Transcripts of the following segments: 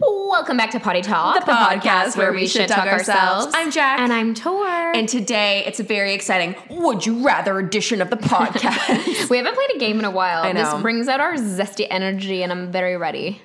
Welcome back to Potty Talk, The podcast where we should talk ourselves. I'm Jack. And I'm Tor. And today it's a very exciting Would You Rather edition of the podcast. we haven't played a game in a while. This brings out our zesty energy, and I'm very ready.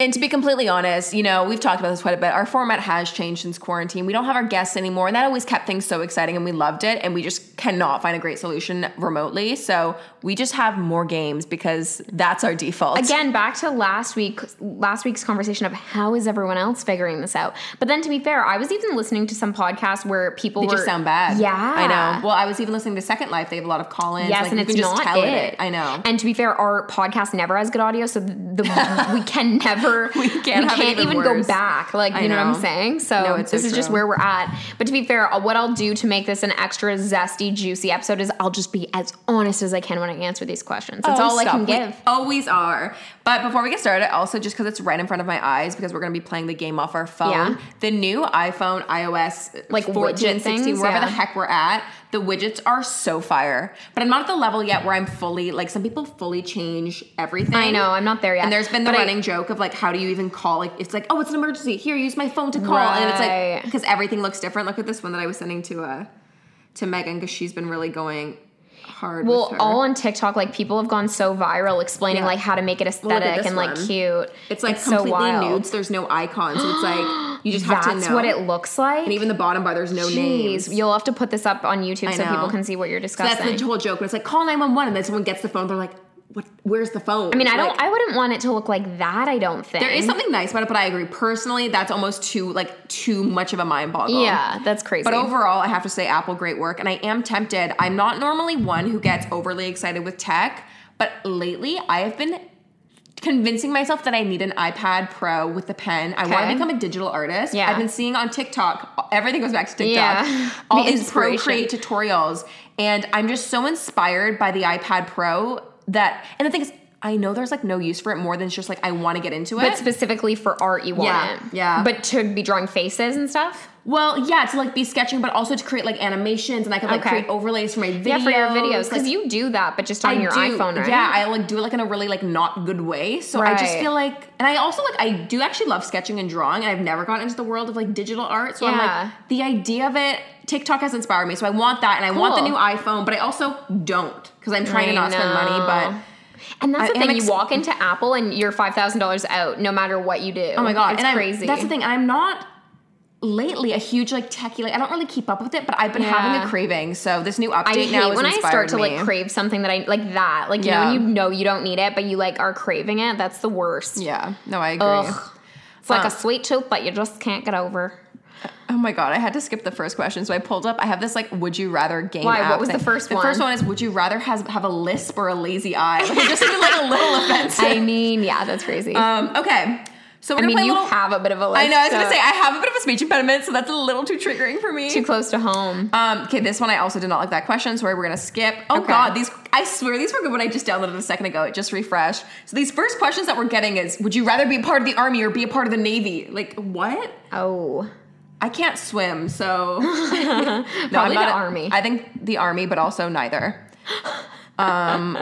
And to be completely honest, you know, we've talked about this quite a bit. Our format has changed since quarantine. We don't have our guests anymore, and that always kept things so exciting, and we loved it. And we just cannot find a great solution remotely. So we just have more games because that's our default. Again, back to last week, last week's conversation of how is everyone else figuring this out. But then, to be fair, I was even listening to some podcasts where people They were just sound bad. Yeah, I know. Well, I was even listening to Second Life. They have a lot of call-ins. Yes, Like, and you it's just not tell it. I know. And to be fair, our podcast never has good audio, so the, the we can never We can't have it even go back. Like you know. what. I'm saying? So, No, it's so this is just where we're at. But to be fair, uh, what I'll do to make this an extra zesty, juicy episode is I'll just be as honest as I can when I answer these questions. That's Oh, all I stop. can We give. always are. But before we get started, also just because it's right in front of my eyes, because we're going to be playing the game off our phone. Yeah. The new iPhone, iOS, Like 14, widget 16, wherever yeah. the heck we're at, the widgets are so fire. But I'm not at the level yet where I'm fully like some people fully change everything. I know I'm not there yet. And there's been the But I- running joke of like, how do you even call? Like, it's like, oh, it's an emergency. Here, use my phone to call. And it's like because everything looks different. Look at this one that I was sending to uh to Megan because she's been really going hard. Well, all on TikTok, like people have gone so viral explaining Yeah. like how to make it aesthetic and like cute. It's like so completely wild. nudes. There's no icon, so it's like you just have That's to know. what it looks like. and even the bottom bar, there's no Jeez, names. you'll have to put this up on YouTube I so know. people can see what you're So discussing. that's the whole joke. When it's like call nine one one, and then someone gets the phone, they're like, "What? Where's the phone?" I mean, I don't. I wouldn't want it to look like that. I don't think there is something nice about it, but I agree. Personally, that's almost too like too much of a mind boggle. Yeah, that's crazy. But overall, I have to say, Apple, great work. And I am tempted. I'm not normally one who gets overly excited with tech, but lately I have been convincing myself that I need an iPad Pro with the pen. I want to become a digital artist. Yeah. I've been seeing on TikTok, everything goes back to TikTok, Yeah. all The these inspiration. Procreate tutorials. And I'm just so inspired by the iPad Pro that, and the thing is, I know there's like no use for it more than it's just like I want to get into it. but specifically for art, you want Yeah, it. yeah. But to be drawing faces and stuff. Well, yeah, to like be sketching, but also to create like animations, and I could like Okay. create overlays for my videos. Yeah, for your videos like, because you do that, but just on I your do, iPhone, right? Yeah, I like do it like in a really like not good way. So I just feel like, and I also like I do actually love sketching and drawing, and I've never gotten into the world of like digital art. So I'm Yeah. like the idea of it. TikTok has inspired me, so I want that, and I want the new iPhone, but I also don't because I'm trying to I not spend money. But And that's the am thing. ex- you walk into Apple and you're five thousand dollars out, no matter what you do. oh my god, it's and I'm, crazy. That's the thing, I'm not. Lately, a huge like techie like I don't really keep up with it, but I've been Yeah. having a craving. So this new update I hate now is when I start to me. like crave something that I like that. Like you Yeah. know when you know you don't need it, but you like are craving it. That's the worst. Yeah, no, I agree. Ugh. It's like Uh. a sweet tooth that you just can't get over. Oh my god, I had to skip the first question, so I pulled up. I have this like, would you rather game? Why? What app was the thing. first the one? first one is, would you rather has have a lisp or a lazy eye? Like, it just seemed like a little offensive. I mean, yeah, that's crazy. um, okay, so I mean, you little. have a bit of a list. I know. I was gonna say I have a bit of a speech impediment, so that's a little too triggering for me. too close to home. Um, okay, this one I also did not like that question, so we're gonna skip. Oh Okay. god, these I swear these were good when I just downloaded a second ago. It just refreshed. So these first questions that we're getting is would you rather be a part of the army or be a part of the navy? Like what? Oh, I can't swim, so no, Probably not the a- army. I think the army, but also neither. Um,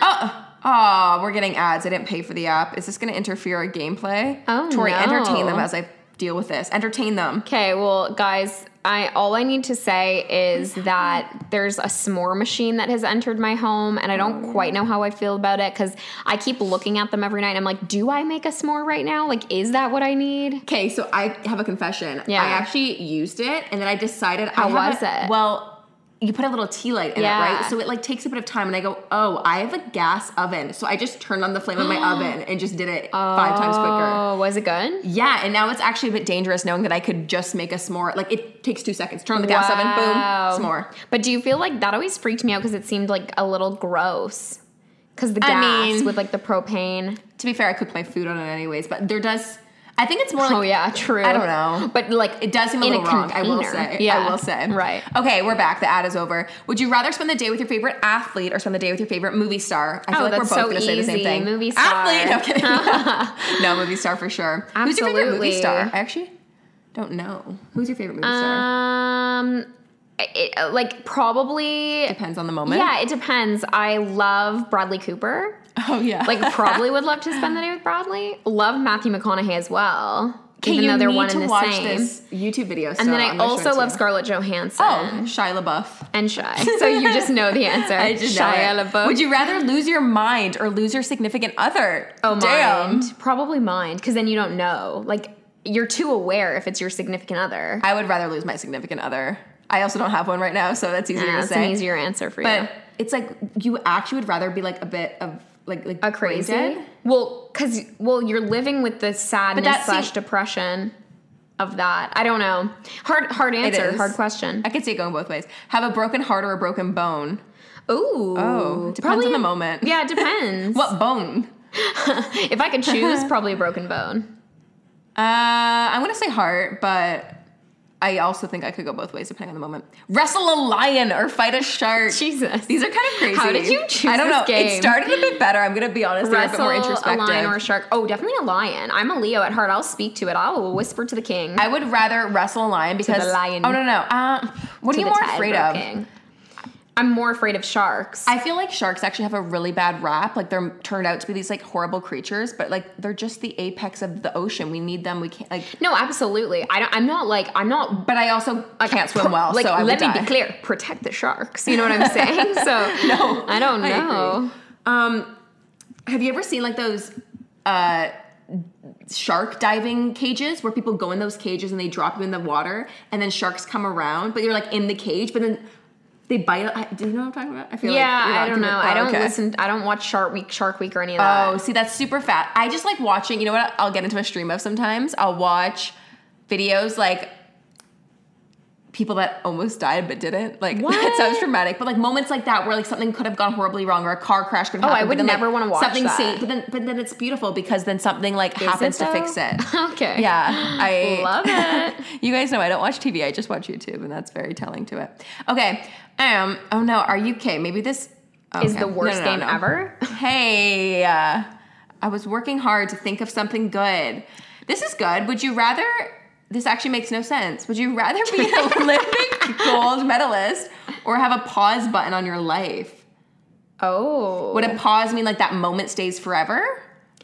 oh, oh, we're getting ads. I didn't pay for the app. Is this going to interfere with gameplay? Oh, Tori, no. entertain them as I deal with this. Entertain them. okay. Well, guys, I all I need to say is that there's a s'more machine that has entered my home, and I don't oh. quite know how I feel about it because I keep looking at them every night. And I'm like, do I make a s'more right now? Like, is that what I need? Okay, so I have a confession. Yeah. I actually used it, and then I decided. How I was it? Well. You put a little tea light in Yeah. it, right? So it like takes a bit of time, and I go, "Oh, I have a gas oven." So I just turned on the flame of my oven and just did it five times quicker. Oh, was it good? Yeah, and now it's actually a bit dangerous knowing that I could just make a s'more. Like it takes two seconds. Turn on the gas oven, Wow. boom, s'more. But do you feel like that always freaked me out because it seemed like a little gross? Because the I gas mean- with like the propane. To be fair, I cook my food on it anyways, but there does. I think it's more like oh yeah, true. I don't know. but like It does seem a little wrong. I will container. say. Yeah, I will say. Right. Okay, we're back. The ad is over. Would you rather spend the day with your favorite athlete or spend the day with your favorite movie star? I Oh, feel like we're both so going to say the same thing. Movie star. Athlete. No kidding. no, movie star for sure. Who's your favorite movie star? I actually don't know. Who's your favorite movie star? Um, it, like probably. Depends on the moment. Yeah, it depends. I love Bradley Cooper. Oh yeah. Like, probably would love to spend the day with Bradley. Love Matthew McConaughey as well. Okay, even you though they're need one to and the watch same. this YouTube video. And then I also love Scarlett oh, Johansson Oh, Shia LaBeouf. and Shy. So you just know the answer. I just know Shia it. LaBeouf. Would you rather lose your mind or lose your significant other? Oh, Damn. mind. Probably mind, because then you don't know. Like, you're too aware if it's your significant other. I would rather lose my significant other. I also don't have one right now, so that's easier Yeah, to say. an easier answer for you. But it's like you actually would rather be like a bit of like like A crazy? Well, because well, you're living with the sadness that slash depression of that. I don't know. Hard, hard answer. Hard question. I could see it going both ways. Have a broken heart or a broken bone. Ooh. Oh, depends on the moment. Yeah, it depends. What bone? if I could choose, probably a broken bone. Uh, I'm gonna say heart, but I also think I could go both ways depending on the moment. Wrestle a lion or fight a shark. Jesus. These are kind of crazy. How did you choose I don't know. game? It started a bit better. I'm gonna be honest. Were a bit Wrestle more a lion or a shark. Oh, definitely a lion. I'm a Leo at heart. I'll speak to it. I will whisper to the king. I would rather wrestle a lion because the lion. Oh no no. Uh, what to are you more afraid of? king. I'm more afraid of sharks. I feel like sharks actually have a really bad rap. Like they're turned out to be these like horrible creatures, but like they're just the apex of the ocean. We need them. We can't like. no, absolutely. I don't, I'm not like I'm not. But I also I can't swim well, Like, so I let me die. be clear. Protect the sharks. You know what I'm saying? So No, I don't I know. Um, have you ever seen like those uh shark diving cages where people go in those cages and they drop you in the water and then sharks come around, but you're like in the cage, but then they bite. I- Do you know what I'm talking about? I feel Yeah, like I don't know. I don't okay. listen. I don't watch Shark Week, Shark Week, or any of that. Oh, see, that's super fat. I just like watching. You know what? I'll get into a stream of sometimes. I'll watch videos like people that almost died but didn't. Like What? it sounds dramatic, but like moments like that where like something could have gone horribly wrong or a car crash could have Oh, I would then, like, never wanna watch something that. but then, but then it's beautiful because then something like Is happens to fix it. okay. Yeah, I Love it. you guys know I don't watch TV. I just watch YouTube, and that's very telling to it. Okay. Um. Oh no. Are you okay? Maybe this Is okay. the No, worst no, no, game no. ever? Hey, uh, I was working hard to think of something good. This is good. Would you rather? This actually makes no sense. Would you rather be an Olympic gold medalist or have a pause button on your life? Oh. Would a pause mean like that moment stays forever,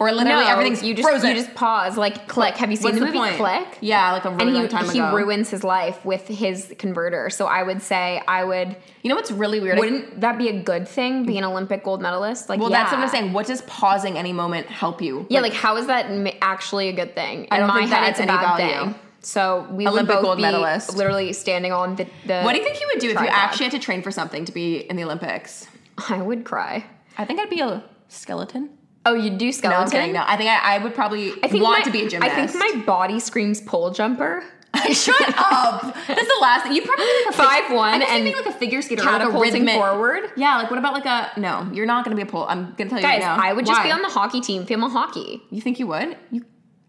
or literally no, everything's you just frozen? you just pause like click. Have you seen What's the the movie point? Click? Yeah, like a really And long he, time he ago. He ruins his life with his converter. So I would say I would. you know what's really weird? Wouldn't that be a good thing? Be an Olympic gold medalist? Like, well, yeah. that's what I'm saying. What does pausing any moment help you? Yeah, like how is that actually a good thing? In I don't my think that head, adds it's a bad value. thing. So we Olympic would both gold be medalist. literally standing on the. the what do you think you would do if you actually had to train for something to be in the Olympics? I would cry. I think I'd be a skeleton. Oh, you do No, skeleton? I'm kidding. No, I think I, I would probably I think want my, to be a gymnast. I think my body screams pole jumper. Shut up. That's the last thing. You probably be like a Five one I and and like a figure skater, or like a catapulting rhythmic. forward. Yeah, like what about like a no? You're not gonna be a pole. I'm gonna tell you Guys, right now. I would just Why? be on the hockey team, film hockey. You think you would? You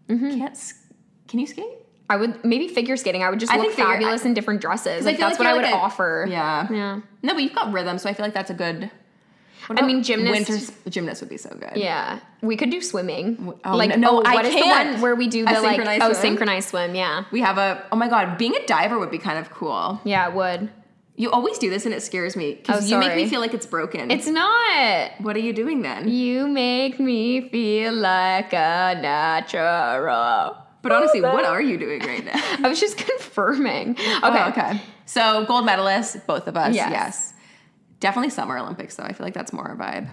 Mm-hmm. can't. s- Can you skate? I would maybe figure skating. I would just I look fabulous in different dresses. Like that's like what I would like a- offer. Yeah. Yeah. No, but you've got rhythm, so I feel like that's a good. I mean, gymnast- Winter gymnast would be so good. Yeah. We could do swimming. Oh, like no, oh, I what is the one where we do the like synchronized oh swim? synchronized swim? Yeah. We have a. Oh my god, being a diver would be kind of cool. Yeah, it would. You always do this, and it scares me because Oh, you make me feel like it's broken. It's not. what are you doing then? You make me feel like a natural. But honestly, what are you doing right now? I was just confirming. Oh, okay. Oh, okay. So gold medalists, both of us. Yes. Yes. Definitely Summer Olympics, though. I feel like that's more a vibe.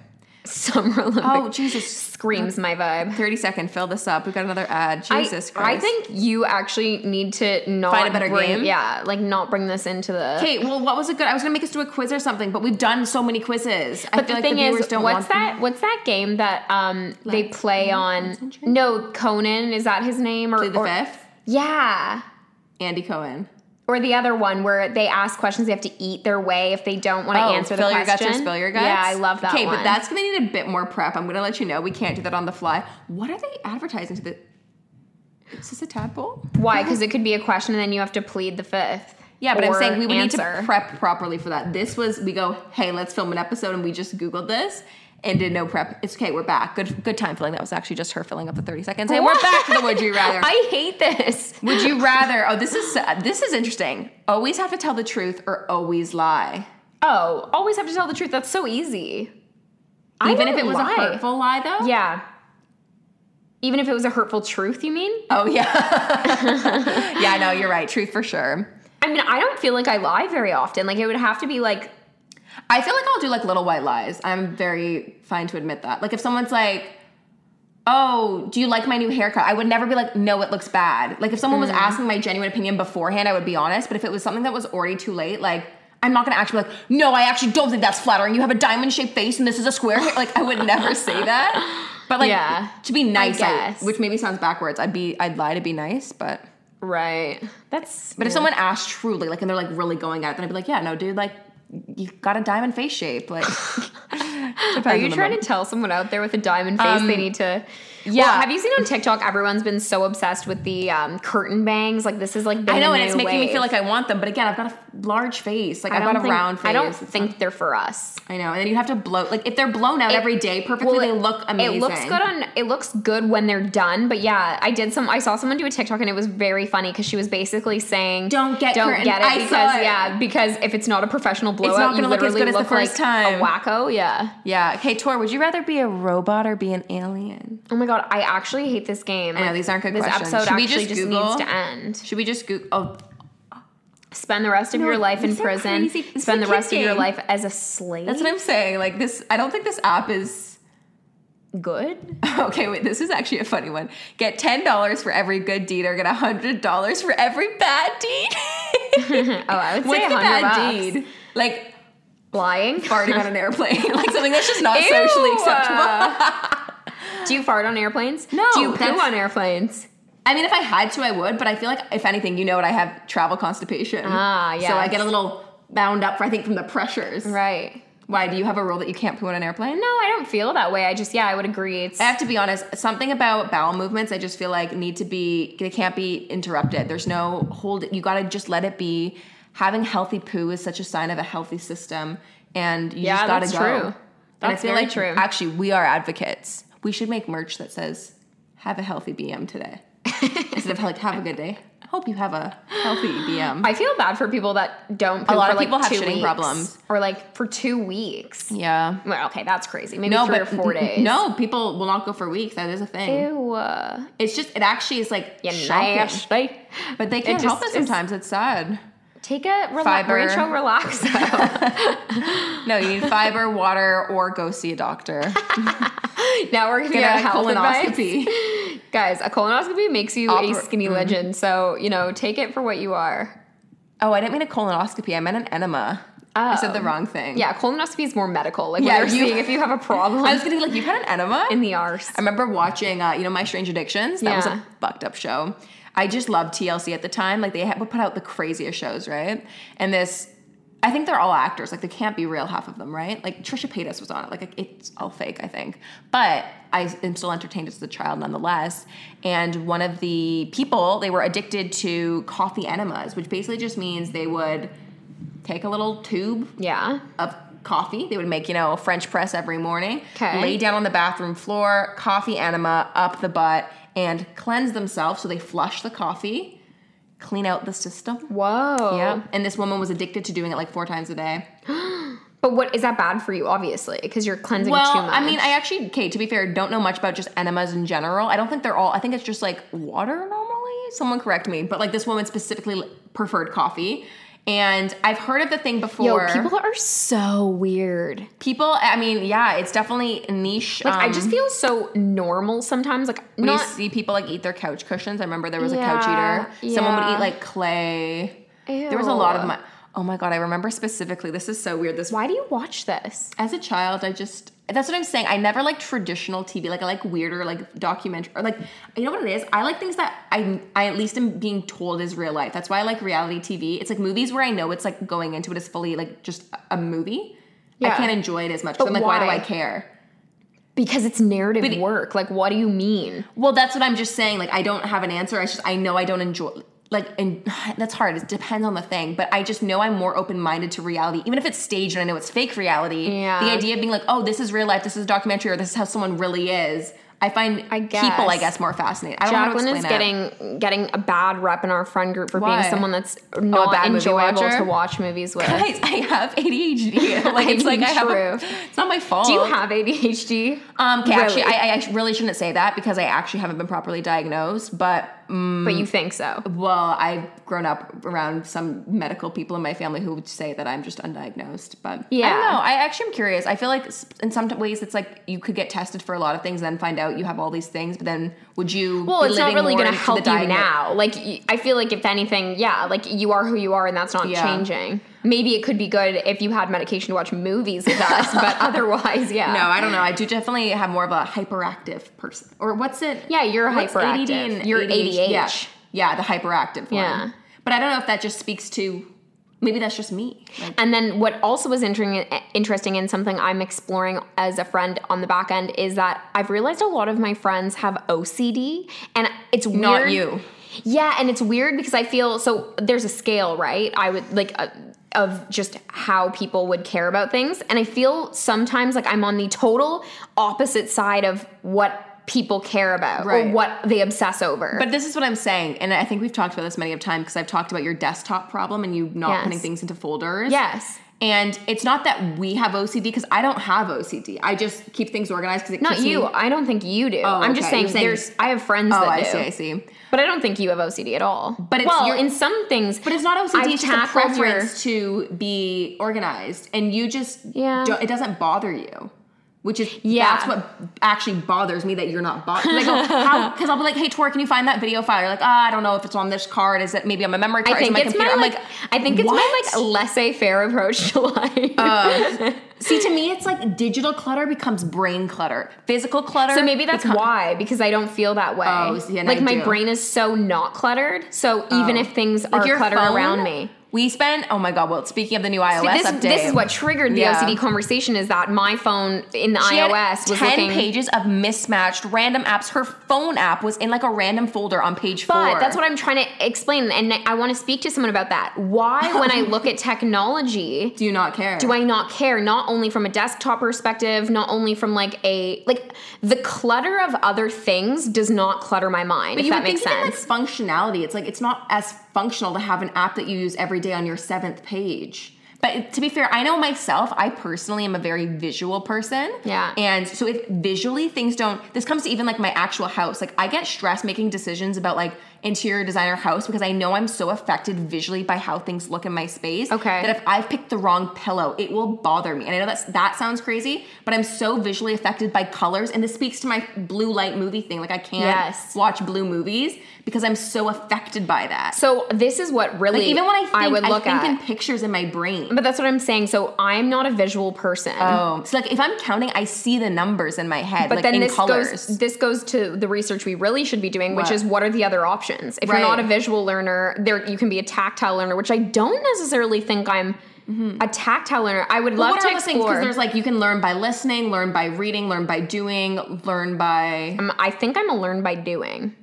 Summer Olympic Oh, Jesus. screams my vibe. 30 second, fill this up. We've got another ad. Jesus I, Christ. I think you actually need to not Find a better bring, game? Yeah, like not bring this into the. Okay, well, what was it good? I was gonna make us do a quiz or something, but we've done so many quizzes. I But feel the like thing the viewers is, don't what's want them. that? What's that game that um they play Play on? No, Conan is that his name or, the or fifth. yeah, Andy Cohen. Or the other one where they ask questions, they have to eat their way if they don't want to oh, answer the Oh, fill your guts or spill your guts. Yeah, I love that. Okay, but that's gonna need a bit more prep. I'm gonna let you know. We can't do that on the fly. What are they advertising to the? Is this a tadpole? why? Because it could be a question and then you have to plead the fifth. Yeah, but I'm saying we would need to prep properly for that. This was we go, hey, let's film an episode, and we just googled this, and did no prep. It's okay. We're back. Good good time filling. That was actually just her filling up the thirty seconds. And we're back to the would you rather. I hate this. would you rather? Oh, this is this is interesting. Always have to tell the truth or always lie. Oh, always have to tell the truth. That's so easy. I Even if it was lie. a hurtful lie, though. Yeah. Even if it was a hurtful truth, you mean? Oh yeah. yeah. No, you're right. Truth for sure. I mean, I don't feel like I lie very often. Like it would have to be like, I feel like I'll do like little white lies. I'm very fine to admit that. Like if someone's like, "Oh, do you like my new haircut?" I would never be like, "No, it looks bad." Like if someone was mm-hmm. asking my genuine opinion beforehand, I would be honest. But if it was something that was already too late, like I'm not gonna actually be like, "No, I actually don't think that's flattering. You have a diamond shaped face and this is a square." hair." Like I would never say that. But like Yeah, to be nice, I- guess. which maybe sounds backwards. I'd be I'd lie to be nice, but right. That's. but if someone asked truly, like, and they're like really going at it, then I'd be like, yeah, no, dude, like, you got a diamond face shape. Like, Are you trying to tell someone out there with a diamond face they um, need to? Yeah. Well, have you seen on TikTok? Everyone's been so obsessed with the um, curtain bangs. Like this is like. I know, and it's making me feel like I want them, but again, I've got a large face. Like, I I've got a think- round face. I don't It's think they're for us. I know, and then you have to blow. Like, if they're blown out every day perfectly, they look amazing. It looks good on. It looks good when they're done. But yeah, I did some. I saw someone do a TikTok and it was very funny because she was basically saying, Don't get don't curtain- get it I because saw it. yeah, because if it's not a professional blowout, it's not you gonna look as good as the look first like time. a wacko. Yeah. Yeah. Okay, Tor, would you rather be a robot or be an alien? Oh my god, I actually hate this game. I know, these aren't good This questions. episode Should we actually just just, Google? needs to end. Should we just Google? Oh, Spend the rest of No, your life in these are prison. crazy. This is Spend a the rest of your game. life as a slave. that's what I'm saying. Like this, I don't think this app is. good. Okay, wait, this is actually a funny one. Get $10 for every good deed or get $100 for every bad deed. Oh, I would say What's a the hundred bad bucks. deed? Like Lying. farting on an airplane. like something that's just not Ew. socially acceptable. Do you fart on airplanes? No, Do you poo on airplanes? I mean, if I had to, I would, but I feel like if anything, you know what, I have travel constipation. Ah, yeah. So I get a little bound up, for, I think, from the pressures. Right. Why, do you have a rule that you can't poo on an airplane? No, I don't feel that way. I just yeah, I would agree. It's I have to be honest, something about bowel movements I just feel like need to be they can't be interrupted. There's no hold you got to just let it be. Having healthy poo is such a sign of a healthy system and you Yeah, just got to that's go. true. and I That's feel like true. actually we are advocates. We should make merch that says have a healthy BM today. Instead of like have a good day. I hope you have a healthy BM. I feel bad for people that don't. Poop lot for of like people have shitting weeks. problems. or like for two weeks. yeah. Well, okay, that's crazy. Maybe No, three but or four days. No, people will not go for weeks. That is a thing. Ew. It's just it actually is like you shocking. nasty. But they can't just help it sometimes. It's sad. Take a rela- Fiber. Rachel relax. No, you need fiber, water, or go see a doctor. now we're gonna Get a advice. colonoscopy. Guys, a colonoscopy makes you a Oper- skinny legend. So you know, take it for what you are. Oh, I didn't mean a colonoscopy. I meant an enema. I said the wrong thing. Yeah, colonoscopy is more medical. Like Yeah, you- seeing if you have a problem I was gonna be like, you've had an enema? in the arse. I remember watching, uh, you know, My Strange Addictions. That was a fucked up show. I just loved TLC at the time. Like they had, would put out the craziest shows, right? And this, I think they're all actors. Like they can't be real, half of them, right? Like Trisha Paytas was on it. Like it's all fake, I think. But I am still entertained as a child, nonetheless. And one of the people, they were addicted to coffee enemas, which basically just means they would take a little tube Yeah. of coffee. They would make, you know, a French press every morning. 'Kay. Lay down on the bathroom floor, coffee enema up the butt, and cleanse themselves. So they flush the coffee, clean out the system. Whoa. Yeah. And this woman was addicted to doing it like four times a day. But what is that bad for you? Obviously, because you're cleansing Well, too much. I mean, I actually, Kate, to be fair, don't know much about just enemas in general. I don't think they're all, I think it's just like water normally. Someone correct me. But like this woman specifically preferred coffee. And I've heard of the thing before. Yo, people are so weird. People, I mean, yeah, it's definitely niche. Like I um, just feel so normal sometimes. Like When not you see people like eat their couch cushions, I remember there was a couch Yeah, eater. Someone would eat like clay. There was a lot of Ew. my. Oh my god, I remember specifically. This is so weird. This Why do you watch this? as a child, I just that's what I'm saying. I never like traditional TV. Like I like weirder, like documentary, or like you know what it is. I like things that I I at least am being told is real life. That's why I like reality TV. It's like movies where I know it's like going into it is fully like just a movie. I can't enjoy it as much. But I'm like, why? do? I care? Because it's narrative But- work. Like, what do you mean? Well, that's what I'm just saying. Like, I don't have an answer. I just I know I don't enjoy. Like and that's hard it depends on the thing but i just know i'm more open-minded to reality even if it's staged and i know it's fake reality Yeah. the idea of being like oh this is real life this is a documentary or this is how someone really is i find I people i guess. guess more fascinating i don't know how to Jacqueline is it. getting getting a bad rep in our friend group for Why? being someone that's not bad movie enjoyable watcher? to watch movies with. Guys, I have ADHD. Like it's like mean, I have. A, it's not my fault. Do you have ADHD? Um, okay, actually, I, I really shouldn't say that because I actually haven't been properly diagnosed. But but you mm. think so? well, I've grown up around some medical people in my family who would say that I'm just undiagnosed. But yeah, I don't know. I actually am curious. I feel like in some ways it's like you could get tested for a lot of things, and then find out you have all these things. But then would you? Well, it's not really going to help you now. Like, I feel like if anything, yeah, like you are who you are, and that's not Yeah. changing. Maybe it could be good if you had medication to watch movies with us, but otherwise, yeah. No, I don't know. I do definitely have more of a hyperactive person. Or what's it? Yeah, you're hyperactive. ADD and You're ADHD? Yeah, ADH. yeah, the hyperactive one. Yeah. But I don't know if that just speaks to. Maybe that's just me. Like, And then what also was interesting, interesting and something I'm exploring as a friend on the back end is that I've realized a lot of my friends have OCD, and it's weird. not you. Yeah, and it's weird because I feel so. There's a scale, right? I would like. Uh, of just how people would care about things. And I feel sometimes like I'm on the total opposite side of what people care about or Right. what they obsess over. But this is what I'm saying, and I think we've talked about this many of times because I've talked about your desktop problem and you not Yes. putting things into folders. yes. And it's not that we have OCD because I don't have OCD. I just keep things organized because it Not you. Me, I don't think you do. Oh, I'm just saying, saying- there's I have friends oh, that I do. see. I see. But I don't think you have OCD at all. But it's well, in some things. But it's not OCD. I've it's just a tackled your- preference to be organized, and you just Yeah. don't- it doesn't bother you. Which is Yeah. that's what actually bothers me that you're not bothered. Because I'll be like, "Hey, Tor, can you find that video file?" You're like, "Ah, I don't know if it's on this card. Is it maybe on my memory card? I think my it's computer?" my like, like, I think it's my like laissez-faire approach to life. See, to me, it's like digital clutter becomes brain clutter. Physical clutter. so maybe that's become- why because I don't feel that way. Oh, see, like I my do. brain is so not cluttered. So even Oh. if things Like are your cluttered phone, around me. We spent, Oh my god! Well, speaking of the new iOS this, update, this is what triggered the Yeah. OCD conversation is that my phone in the She iOS was 10 looking pages of mismatched random apps. Her phone app was in like a random folder on page four. But that's what I'm trying to explain, and I want to speak to someone about that. Why, when I look at technology, Do you not care? do I not care? Not only from a desktop perspective, not only from like a like the clutter of other things does not clutter my mind. But if you that would makes sense. like functionality. It's like it's not as functional to have an app that you use every day on your seventh page. But to be fair, I know myself. I personally am a very visual person. Yeah. And so if visually things don't, this comes to even like my actual house. Like I get stressed making decisions about like interior designer house because I know I'm so affected visually by how things look in my space. Okay. That if I've picked the wrong pillow, it will bother me. And I know that's that sounds crazy, but I'm so visually affected by colors, and this speaks to my blue light movie thing. Like I can't Yes. watch blue movies because I'm so affected by that. So this is what really Like even when I think, I, would look think at. in pictures in my brain. but that's what I'm saying. So I'm not a visual person. Oh, so like if I'm counting, I see the numbers in my head, but like then in this colors. goes this goes to the research we really should be doing, which is what are the other options? If Right. you're not a visual learner, there you can be a tactile learner, which I don't necessarily think I'm a tactile learner. I would Mm-hmm. Love what to are those things? explore. Because there's like you can learn by listening, learn by reading, learn by doing, learn by. Um, I think I'm a learn by doing.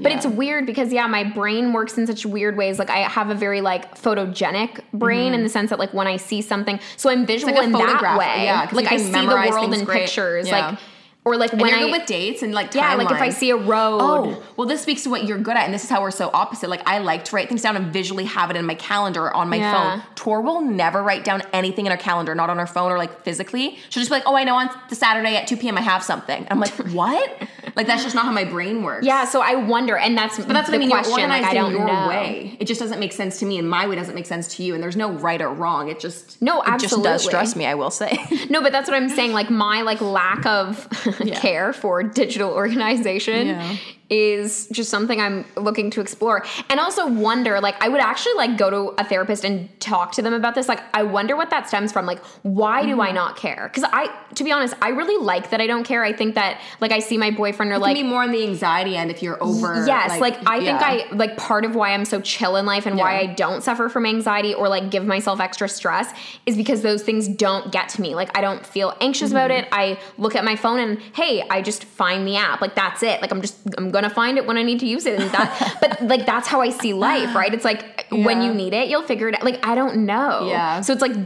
But Yeah. it's weird because yeah, my brain works in such weird ways. Like I have a very like photogenic brain in the sense that like when I see something, so I'm visual Mm-hmm. like in that way. yeah, like I see the world in great. pictures, Yeah. like or like when I good with dates and like yeah, like if I see a road. Oh, well, this speaks to what you're good at, and this is how we're so opposite. Like, I like to write things down and visually have it in my calendar or on my Yeah. phone. Tor will never write down anything in her calendar, not on her phone or like physically. She'll just be like, "Oh, I know on the Saturday at 2 p.m. I have something." I'm like, "What?" like that's just not how my brain works. Yeah, so I wonder, and that's But that's what I mean. question. You're like, I don't your know. way. It just doesn't make sense to me, and my way doesn't make sense to you. And there's no right or wrong. It just No, absolutely. it just does stress me. I will say. No, but that's what I'm saying. Like my like lack of care for digital organization Yeah. Is just something I'm looking to explore. And also wonder, like, I would actually like go to a therapist and talk to them about this. Like, I wonder what that stems from. Like, why do Mm-hmm. I not care? Because I, to be honest, I really like that I don't care. I think that like I see my boyfriend or like like me more on the anxiety end if you're over. Yes, like, I think. I like part of why I'm so chill in life and why I don't suffer from anxiety or like give myself extra stress is because those things don't get to me. Like I don't feel anxious about Mm-hmm. it. I look at my phone and hey, I just find the app. Like that's it. Like I'm just I'm gonna gonna find it when I need to use it. And that, but like that's how I see life, right? It's like when you need it, you'll figure it out. Like I don't know. Yeah. So it's like,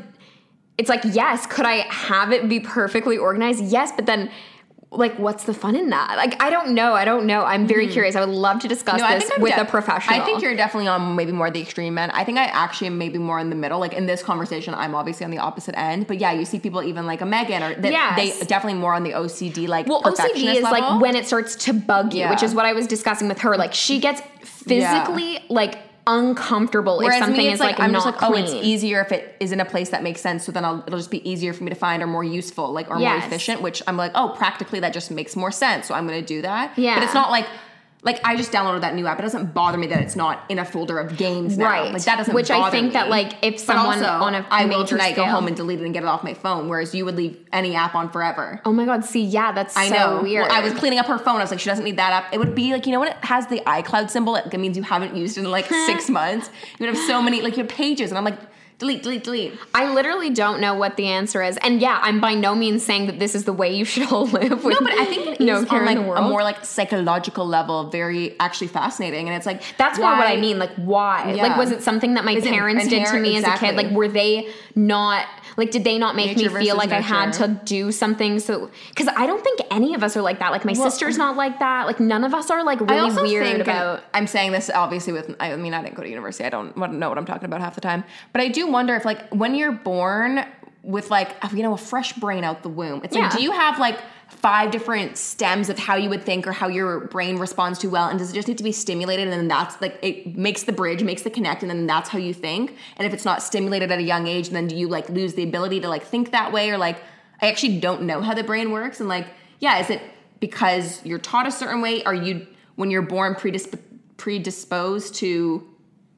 it's like yes, could I have it be perfectly organized? Yes, but then. Like, what's the fun in that? Like, I don't know. I don't know. I'm very curious. I would love to discuss Mm-hmm. No, this with de- a professional. I think you're definitely on maybe more the extreme end. I think I actually am maybe more in the middle. Like in this conversation, I'm obviously on the opposite end. But yeah, you see people even like a Megan or that Yes. they definitely more on the OCD like Well, OCD is level. like when it starts to bug you, Yeah. which is what I was discussing with her. Like she gets physically like uncomfortable Whereas if something me, it's is like, like, I'm not just like, clean. oh, it's easier if it is in a place that makes sense. So then I'll, it'll just be easier for me to find or more useful, like or more efficient. Which I'm like, oh, practically that just makes more sense. So I'm going to do that. Yeah. but it's not like. Like I just downloaded that new app. It doesn't bother me that it's not in a folder of games now. Right. Like that doesn't. Which I think me. that, like, if someone also, on a I will tonight go home and delete it and get it off my phone, whereas you would leave any app on forever. Oh my god! See, yeah, that's I so know. weird. Well, I was cleaning up her phone. I was like, she doesn't need that app. It would be like, you know when it has the iCloud symbol? It means you haven't used it in like six months. You would have so many, like your pages, and I'm like, delete, delete, delete. I literally don't know what the answer is, and yeah, I'm by no means saying that this is the way you should all live. With No, but I think it is no on like a more like psychological level, very actually fascinating. And it's like That's more what I mean. Like, why? Yeah. Like, was it something that my Is it parents did to me as a kid? Like, were they not? Like, did they not make Nature me feel like I had to do something? So, because I don't think any of us are like that. Like, my sister's not like that. Like, none of us are like I really also weird think, about. I'm saying this obviously with, I mean, I didn't go to university. I don't know what I'm talking about half the time. But I do wonder if, like, when you're born with, like, you know, a fresh brain out the womb, it's Yeah. like, do you have, like, five different stems of how you would think or how your brain responds to well? And does it just need to be stimulated? And then that's, like, it makes the bridge, makes the connect, and then that's how you think? And if it's not stimulated at a young age, then do you, like, lose the ability to, like, think that way? Or, like, I actually don't know how the brain works. And, like, yeah, is it because you're taught a certain way? Are you when you're born predisp- predisposed to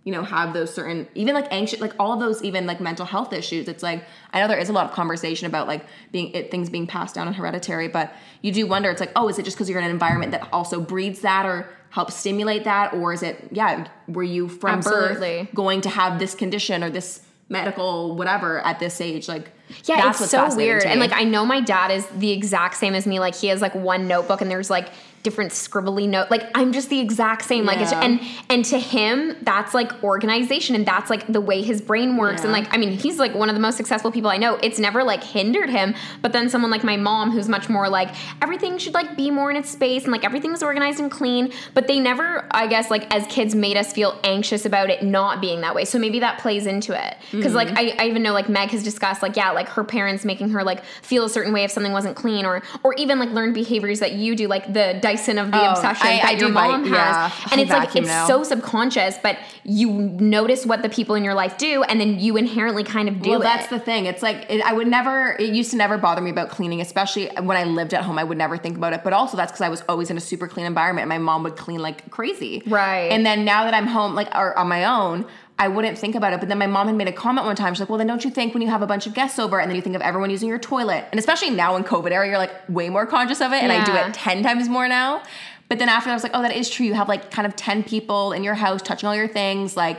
you know have those certain even like anxious like all of those even like mental health issues it's like i know there is a lot of conversation about like being it, things being passed down and hereditary but you do wonder it's like oh is it just because you're in an environment that also breeds that or helps stimulate that or is it yeah were you from Absolutely. birth going to have this condition or this medical whatever at this age like Yeah, that's it's what's so weird. And like I know my dad is the exact same as me. Like he has like one notebook and there's like different scribbly note. Like I'm just the exact same. Like it's Yeah. and and to him that's like organization and that's like the way his brain works. And like I mean he's like one of the most successful people I know. It's never like hindered him. But then someone like my mom who's much more like everything should like be more in its space and like everything's organized and clean. But they never I guess like as kids made us feel anxious about it not being that way. So maybe that plays into it. Because like Mm-hmm. I, I even know like Meg has discussed like yeah like her parents making her like feel a certain way if something wasn't clean or or even like learned behaviors that you do like the Dyson of the Oh, obsession I- that I your mom has yeah. and I it's like it's now. so subconscious but you notice what the people in your life do and then you inherently kind of do well, it. that's the thing. It's like it, I would never. It used to never bother me about cleaning, especially when I lived at home. I would never think about it. But also, that's because I was always in a super clean environment. and My mom would clean like crazy. Right. And then now that I'm home, like or on my own. I wouldn't think about it, but then my mom had made a comment one time. She's like, "Well, then don't you think when you have a bunch of guests over, and then you think of everyone using your toilet, and especially now in COVID era, you're like way more conscious of it, and I do it ten times more now." But then after that, I was like, "Oh, that is true. You have like kind of ten people in your house touching all your things, like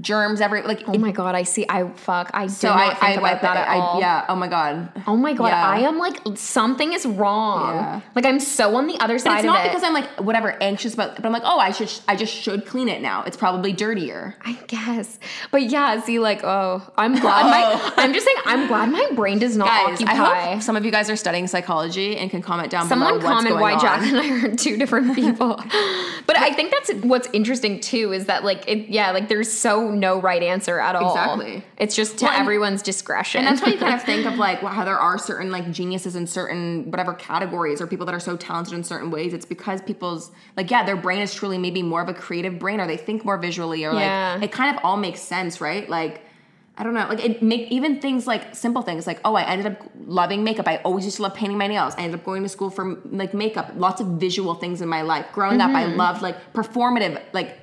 germs every like." oh my god I see I fuck I So I, I wipe that at I, all. yeah. Oh my god. Oh my god, Yeah. I am like something is wrong. Yeah. Like I'm so on the other But side it's not it. because I'm like whatever anxious about, but I'm like, oh, I should, I just should clean it now. It's probably dirtier. I guess. But yeah, see, like, oh, I'm glad my Oh. I'm just saying I'm glad my brain does not Guys, occupy. I hope some of you guys are studying psychology and can comment down Someone below comment going why on. Jack and I are two different people. but I think that's what's interesting too is that like it yeah, like there's so no right answer at all. Exactly. It's just to Well, everyone's discretion. And that's why you kind of think of like wow, how there are certain like geniuses in certain whatever categories or people that are so talented in certain ways. It's because people's like yeah, their brain is truly maybe more of a creative brain or they think more visually or Yeah. like it kind of all makes sense, right? Like I don't know, like it make even things like simple things like oh, I ended up loving makeup. I always used to love painting my nails. I ended up going to school for like makeup. Lots of visual things in my life. Growing up, I mm-hmm. loved like performative like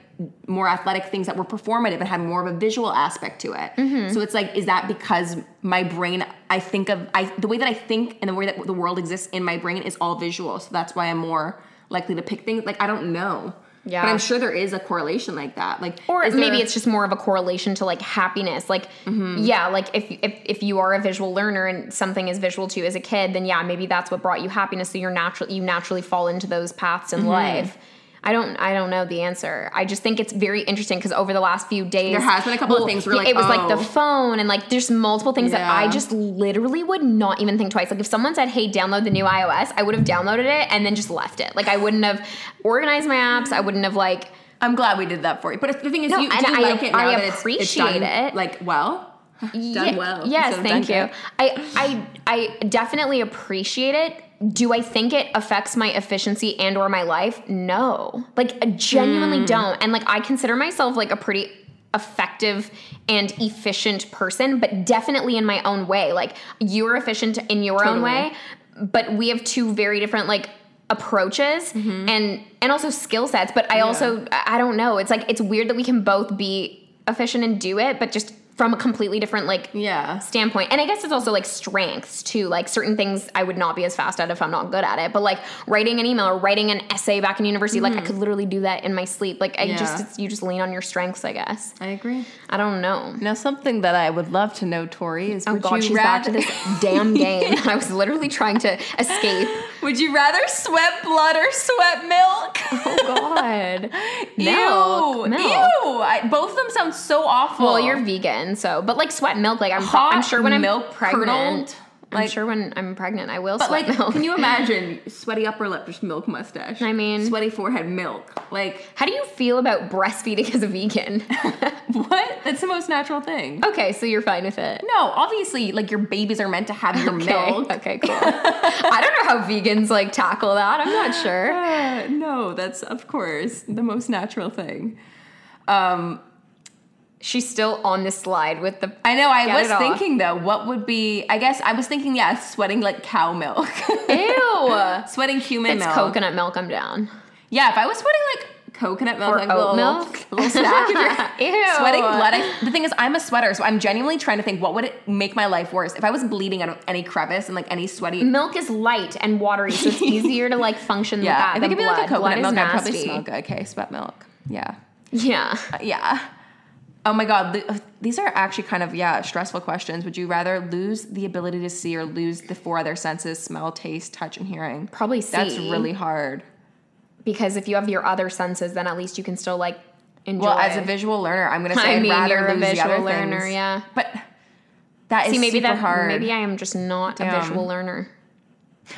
more athletic things that were performative and had more of a visual aspect to it. So it's like, is that because my brain, I think of, I the way that I think and the way that the world exists in my brain is all visual. So that's why I'm more likely to pick things. Like, I don't know. Yeah. But I'm sure there is a correlation like that. Like, or maybe it's just more of a correlation to like happiness like Mm-hmm. yeah like if, if if you are a visual learner and something is visual to you as a kid then yeah maybe that's what brought you happiness so you're natural you naturally fall into those paths Mm-hmm. in life I don't I don't know the answer. I just think it's very interesting because over the last few days There has been a couple of things where, like, it was like the oh. phone and like there's multiple things that I just literally would not even think twice. Like if someone said, "Hey, download the new iOS," I would have downloaded it and then just left it. Like I wouldn't have organized my apps. I wouldn't have like I'm glad we did that for you. But the thing is, No, you, do I- like it now I that it's, it's done, appreciate it. like well? Done well. Yes, thank you. I, I I definitely appreciate it. Do I think it affects my efficiency and or my life? No. Like I genuinely Hmm. don't. And like I consider myself like a pretty effective and efficient person, but definitely in my own way. Like you're efficient in your own way, but we have two very different like approaches Mm-hmm. and and also skill sets but i also I I don't know it's like it's weird that we can both be efficient and do it but just from a completely different like Yeah. standpoint. And I guess it's also like strengths too. Like certain things I would not be as fast at if I'm not good at it. But like writing an email or writing an essay back in university, like I mm-hmm. could literally do that in my sleep. Like I Yeah. just it's, you just lean on your strengths, I guess. I agree. I don't know. Now, something that I would love to know, Tori, is Oh would god, you she's back to rather this damn game. I was literally trying to escape. would you rather sweat blood or sweat milk? Oh god. Ew. Milk. ew! I, both of them sound so awful. Well, you're vegan, so but like sweat milk, like I'm, Hot I'm sure when I'm milk pregnant, curdled, I'm sure when I'm pregnant, I will But sweat like, milk. can you imagine sweaty upper lip, just milk mustache? I mean- sweaty forehead, milk. Like, How do you feel about breastfeeding as a vegan? what? That's the most natural thing. okay, so you're fine with it. No, obviously, like your babies are meant to have your Okay. milk. Okay, cool. I don't know how vegans like tackle that. I'm not sure. Uh, no, that's of course the most natural thing. Um, She's still on the slide with the. I know. I was thinking though, what would be? I guess I was thinking, yeah, sweating like cow milk, Ew. sweating human it's milk. coconut milk. I'm down. Yeah, if I was sweating like coconut milk, Or like oat little, milk? little snack. if Ew. Sweating blood. I, the thing is, I'm a sweater, so I'm genuinely trying to think what would it make my life worse if I was bleeding out of any crevice and like any sweaty. Milk is light and watery, so it's easier to like function Yeah, with that. I think than it'd be blood. like a coconut is milk. I'd probably good. Okay, sweat milk. Yeah. Yeah. Uh, yeah. Oh my god, uh, these are actually kind of yeah stressful questions. Would you rather lose the ability to see or lose the four other senses: smell, taste, touch, and hearing? Probably see. That's really hard. because if you have your other senses, then at least you can still like enjoy. Well, as a visual learner, I'm gonna say I I'd mean, rather lose the visual other learner, things. yeah. But that is See, maybe super that hard. maybe I am just not a visual learner.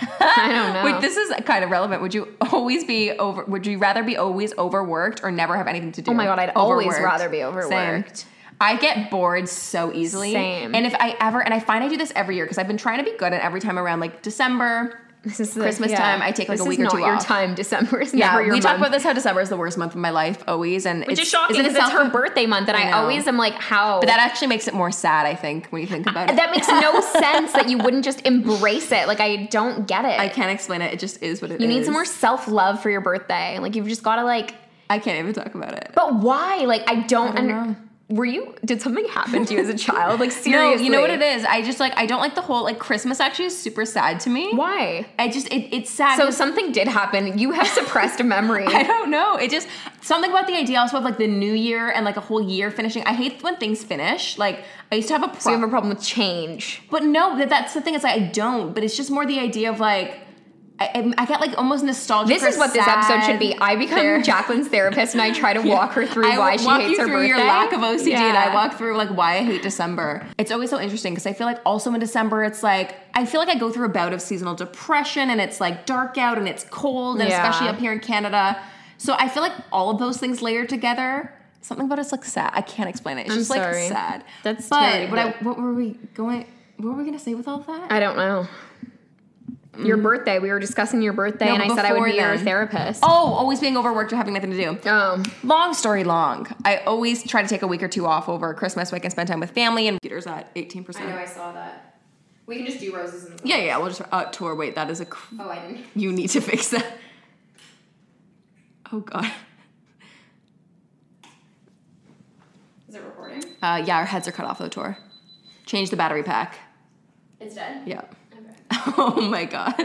I don't know. Wait, this is kind of relevant. Would you always be over? Would you rather be always overworked or never have anything to do? Oh my God, I'd always rather be overworked. Same. overworked. I get bored so easily. Same. And if I ever, and I find I do this every year because I've been trying to be good, and every time around like December, This is the, Christmas time, I take, like, this a week is or not two your off. time. December is yeah, never your we talk about this how December is the worst month of my life always, and Which it's is shocking isn't it because it's her birthday month, and I, I always am like, how? But that actually makes it more sad, I think, when you think about it. that makes no sense that you wouldn't just embrace it. Like I don't get it. I can't explain it. It just is what it is. you need some more self love for your birthday. Like you've just got to like. I can't even talk about it. But why? Like I don't. I don't under- know. Were you? Did something happen to you as a child? Like seriously No, you know what it is. I just like I don't like the whole like Christmas. Actually, is super sad to me. Why? I just it, it's sad. so something did happen. You have suppressed a memory. I don't know. It just something about the idea also of like the new year and like a whole year finishing. I hate when things finish. Like I used to have a So you have a problem with change. but no, that that's the thing. it's like, I don't. But it's just more the idea of like I, get like almost nostalgic. This is what this episode should be. I become There. Jacqueline's therapist and I try to walk her through I why she hates you her through birthday. your lack of OCD, and I walk through like why I hate December. It's always so interesting because I feel like also in December it's like I feel like I go through a bout of seasonal depression, and it's like dark out and it's cold, and Yeah. especially up here in Canada. So I feel like all of those things layered together. Something about it's like sad. I can't explain it. It's I'm just sorry. like sad. That's but terrible. what, I, what were we going? What were we gonna say with all of that? I don't know. Your birthday. We were discussing your birthday, No, and I said I would be your therapist. oh, always being overworked or having nothing to do. Um, Long story long. I always try to take a week or two off over Christmas so I can spend time with family and computers at 18%. I know I saw that. We can just do roses and Yeah, yeah, we'll just uh tour. Wait, that is a cr- Oh, I didn't. you need to fix that. Oh god. Is it recording? Uh yeah, our heads are cut off of the tour. Change the battery pack. It's dead. Yeah. Oh my god.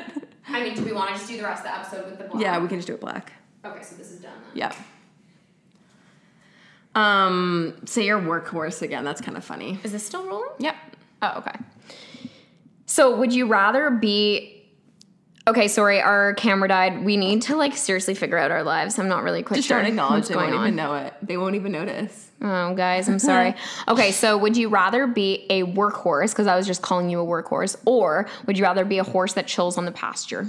I mean, do we want to just do the rest of the episode with the black? Yeah, we can just do it black. Okay, so this is done. Then. Yeah. Um, say your workhorse again. That's kind of funny. Is this still rolling? Yep. Oh, okay. So, would you rather be Okay, sorry, our camera died. We need to like seriously figure out our lives. I'm not really quite Just sure don't acknowledge. what's They going won't on. even know it. They won't even notice. Oh, guys, I'm sorry. okay, so would you rather be a workhorse because I was just calling you a workhorse, or would you rather be a horse that chills on the pasture?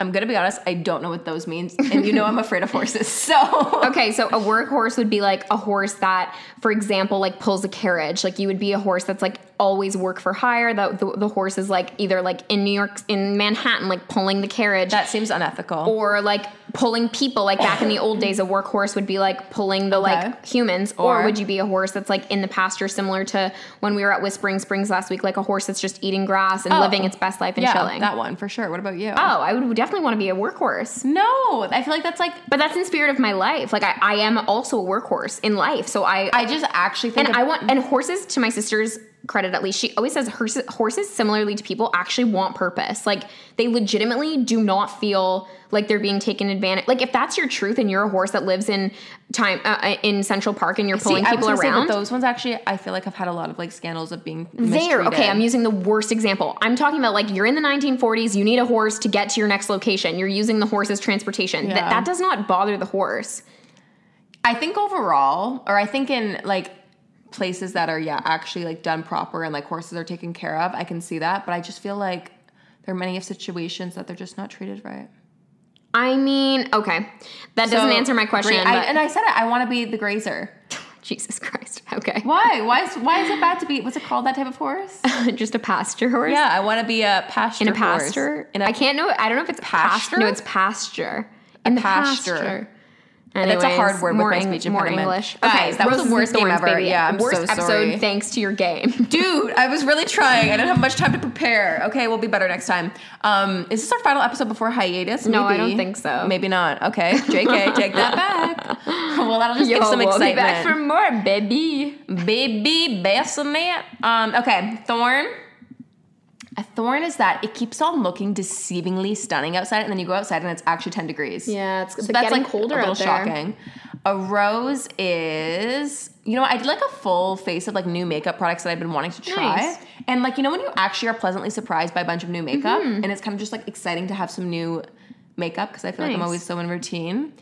I'm gonna be honest. I don't know what those means, and you know I'm afraid of horses. So Okay, so a workhorse would be like a horse that, for example, like pulls a carriage. Like you would be a horse that's like always work for hire. The, the, the horse is like either like in New York, in Manhattan, like pulling the carriage. that seems unethical. or like pulling people like back in the old days a workhorse would be like pulling the like humans or, Or- would you be a horse that's like in the pasture similar to when we were at whispering springs last week like a horse that's just eating grass and Oh. living its best life and yeah, chilling that one for sure. What about you? oh i would definitely want to be a workhorse no, I feel like that's like but that's in spirit of my life like i, I am also a workhorse in life so i, I just actually think and of- i want and horses to my sister's credit at least she always says horses, horses similarly to people actually want purpose. Like they legitimately do not feel like they're being taken advantage like if that's your truth and you're a horse that lives in time uh, in central park and you're See, pulling was people say, around. but those ones actually, I feel like i've had a lot of like scandals of being there. Okay i'm using the worst example. I'm talking about like you're in the 1940s you need a horse to get to your next location. You're using the horse as transportation. That, Yeah. that does not bother the horse. I think overall, or I think in like places that are yeah actually like done proper and like horses are taken care of, I can see that. But I just feel like there are many of situations that they're just not treated right. i mean okay that doesn't answer my question I- and I said it. I want to be the grazer. jesus christ okay Why? Why is why is it bad to be? What's it called? That type of horse? just a pasture horse yeah, I want to be a pasture in a horse. pasture. In a I can't know. I don't know if it's pasture. pasture? No, it's pasture. In the pasture. pasture. And that's a hard word with more my Eng- speech more impediment. English. Guys, that was the worst game ever. baby. Yeah, I'm worst so episode sorry. thanks to your game. Dude, I was really trying. I didn't have much time to prepare. Okay, we'll be better next time. Um, is this our final episode before hiatus? No, I don't think so. Maybe not. Okay, JK, take that back. well, that'll just give some we'll excitement. be back for more, baby. Baby bassinet. Um, okay, thorn. A thorn is that it keeps on looking deceivingly stunning outside, and then you go outside and it's actually 10 degrees. Yeah, it's- so that's getting like colder a little shocking. A rose is, you know, I did like a full face of like new makeup products that I've been wanting to try. Nice. And like, you know, when you actually are pleasantly surprised by a bunch of new makeup, Mm-hmm. and it's kind of just like exciting to have some new makeup because I feel like I'm always so in routine.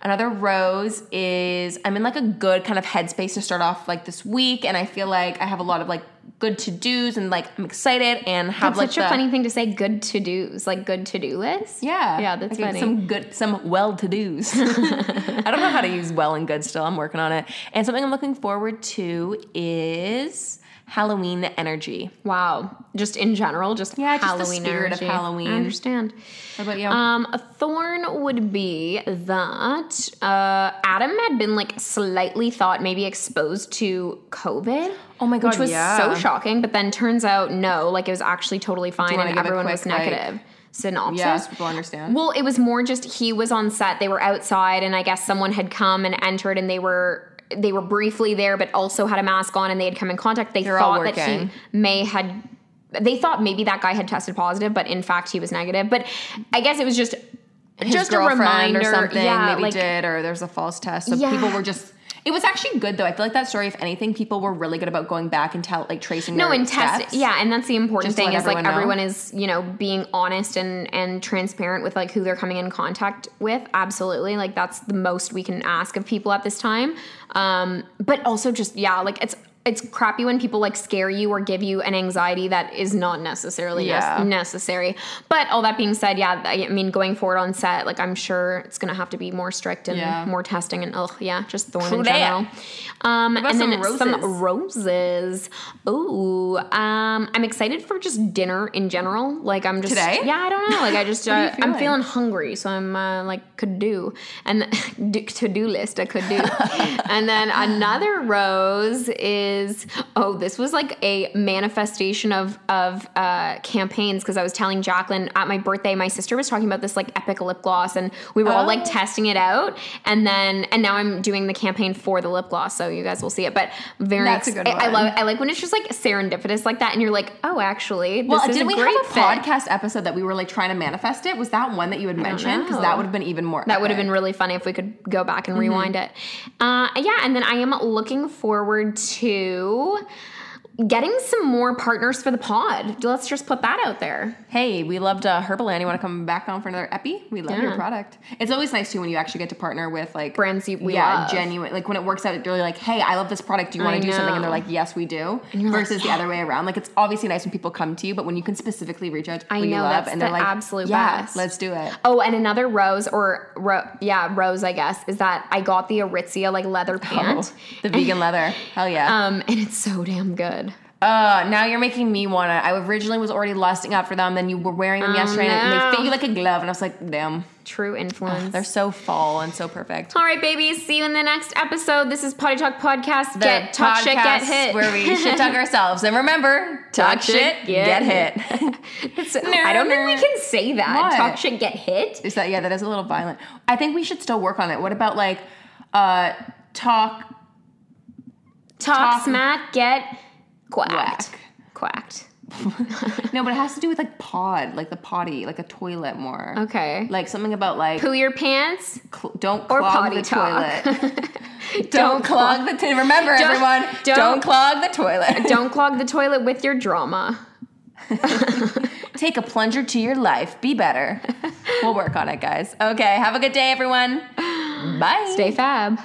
Another rose is I'm in like a good kind of headspace to start off like this week, and I feel like I have a lot of like good to dos and like I'm excited and have That's like such a funny thing to say. Good to dos, like good to do list. yeah yeah, that's like, funny. some good some well to dos. I don't know how to use well and good still. I'm working on it. And something I'm looking forward to is Halloween energy. Wow, just in general, just Yeah, just the Halloween spirit of energy. Halloween. I understand. What about you? Um, a thorn would be that uh, Adam had been like slightly thought maybe exposed to COVID. Oh my God, which was yeah. so shocking. But then turns out no, like it was actually totally fine, and everyone quick, was like- negative. Synopsis. yeah, people understand. Well, it was more just he was on set. They were outside, and I guess someone had come and entered, and they were they were briefly there, but also had a mask on, and they had come in contact. They They're thought that he may had. They thought maybe that guy had tested positive, but in fact he was negative. But I guess it was just His just a girlfriend reminder, or something yeah, maybe like did, or there's a false test. So Yeah. people were just. It was actually good though. I feel like that story, if anything, people were really good about going back and tell, like tracing. no and test yeah and that's the important thing is like everyone know. everyone is you know being honest and and transparent with like who they're coming in contact with absolutely like that's the most we can ask of people at this time um but also just yeah like it's it's crappy when people like scare you or give you an anxiety that is not necessarily nec- Yeah. necessary. But all that being said, yeah, I mean, going forward on set, like I'm sure it's gonna have to be more strict and Yeah. more testing and oh yeah, just thorn True in general. Um, and some then some roses? roses. Ooh, um, I'm excited for just dinner in general. Like I'm just Today? Yeah, I don't know. Like I just What are you uh, I'm feeling? feeling hungry, so I'm uh, like could do and to do list I could do. and then another rose is oh, this was like a manifestation of of uh, campaigns because I was telling Jacqueline at my birthday, my sister was talking about this like epic lip gloss, and we were all like Oh. testing it out, and then and now I'm doing the campaign for the lip gloss, so you guys will see it. But very, That's a ex- good I, I one. love I like when it's just like serendipitous like that, and you're like, oh, actually, this Well, did a we have a fit. podcast episode that we were like trying to manifest it? Was that one that you had mentioned? Because that would have been even more. That would have been really funny if we could go back and Mm-hmm. rewind it. Uh, yeah, and then I am looking forward to to getting some more partners for the pod. Let's just put that out there. Hey, we loved uh, Herbaland. You want to come back on for another epi? We love your product. It's always nice too when you actually get to partner with like Brands you- we yeah, love. genuine. Like when it works out, they're like, "Hey, I love this product. Do you want to do something?" And they're like, "Yes, we do." you're like, Versus the other way around. Like it's obviously nice when people come to you, but when you can specifically reach out to people I you know, love that's and they're the like, absolute "Yeah, best." let's do it." Oh, and another rose, or ro- yeah, rose, I guess, is that I got the Aritzia like leather pant. Oh, the vegan leather. Hell yeah. Um, and it's so damn good. Uh, now you're making me wanna. I originally was already lusting after them. Then you were wearing them yesterday, and they fit you like a glove. And I was like, damn, True influence. they're so fall and so perfect. All right, babies. See you in the next episode. This is Potty Talk Podcast. The get talk shit, get hit. where we shit talk ourselves. And remember, talk, shit, get, hit. It's- I don't think we can say that. What? Talk shit, get hit. is that yeah? That is a little violent. I think we should still work on it. What about like, uh, talk Talk, Talk- smack, get quacked. Quacked. No, but it has to do with like pod, like the potty, like a toilet more. Okay. Like something about like Poo your pants. cl- don't Or clog potty the talk. toilet. don't clog the toilet. Remember, Don't- everyone, don't, don't- clog the toilet. Don't clog the toilet with your drama. Take a plunger to your life. Be better. we'll work on it, guys. Okay, have a good day, everyone. Bye. Stay fab.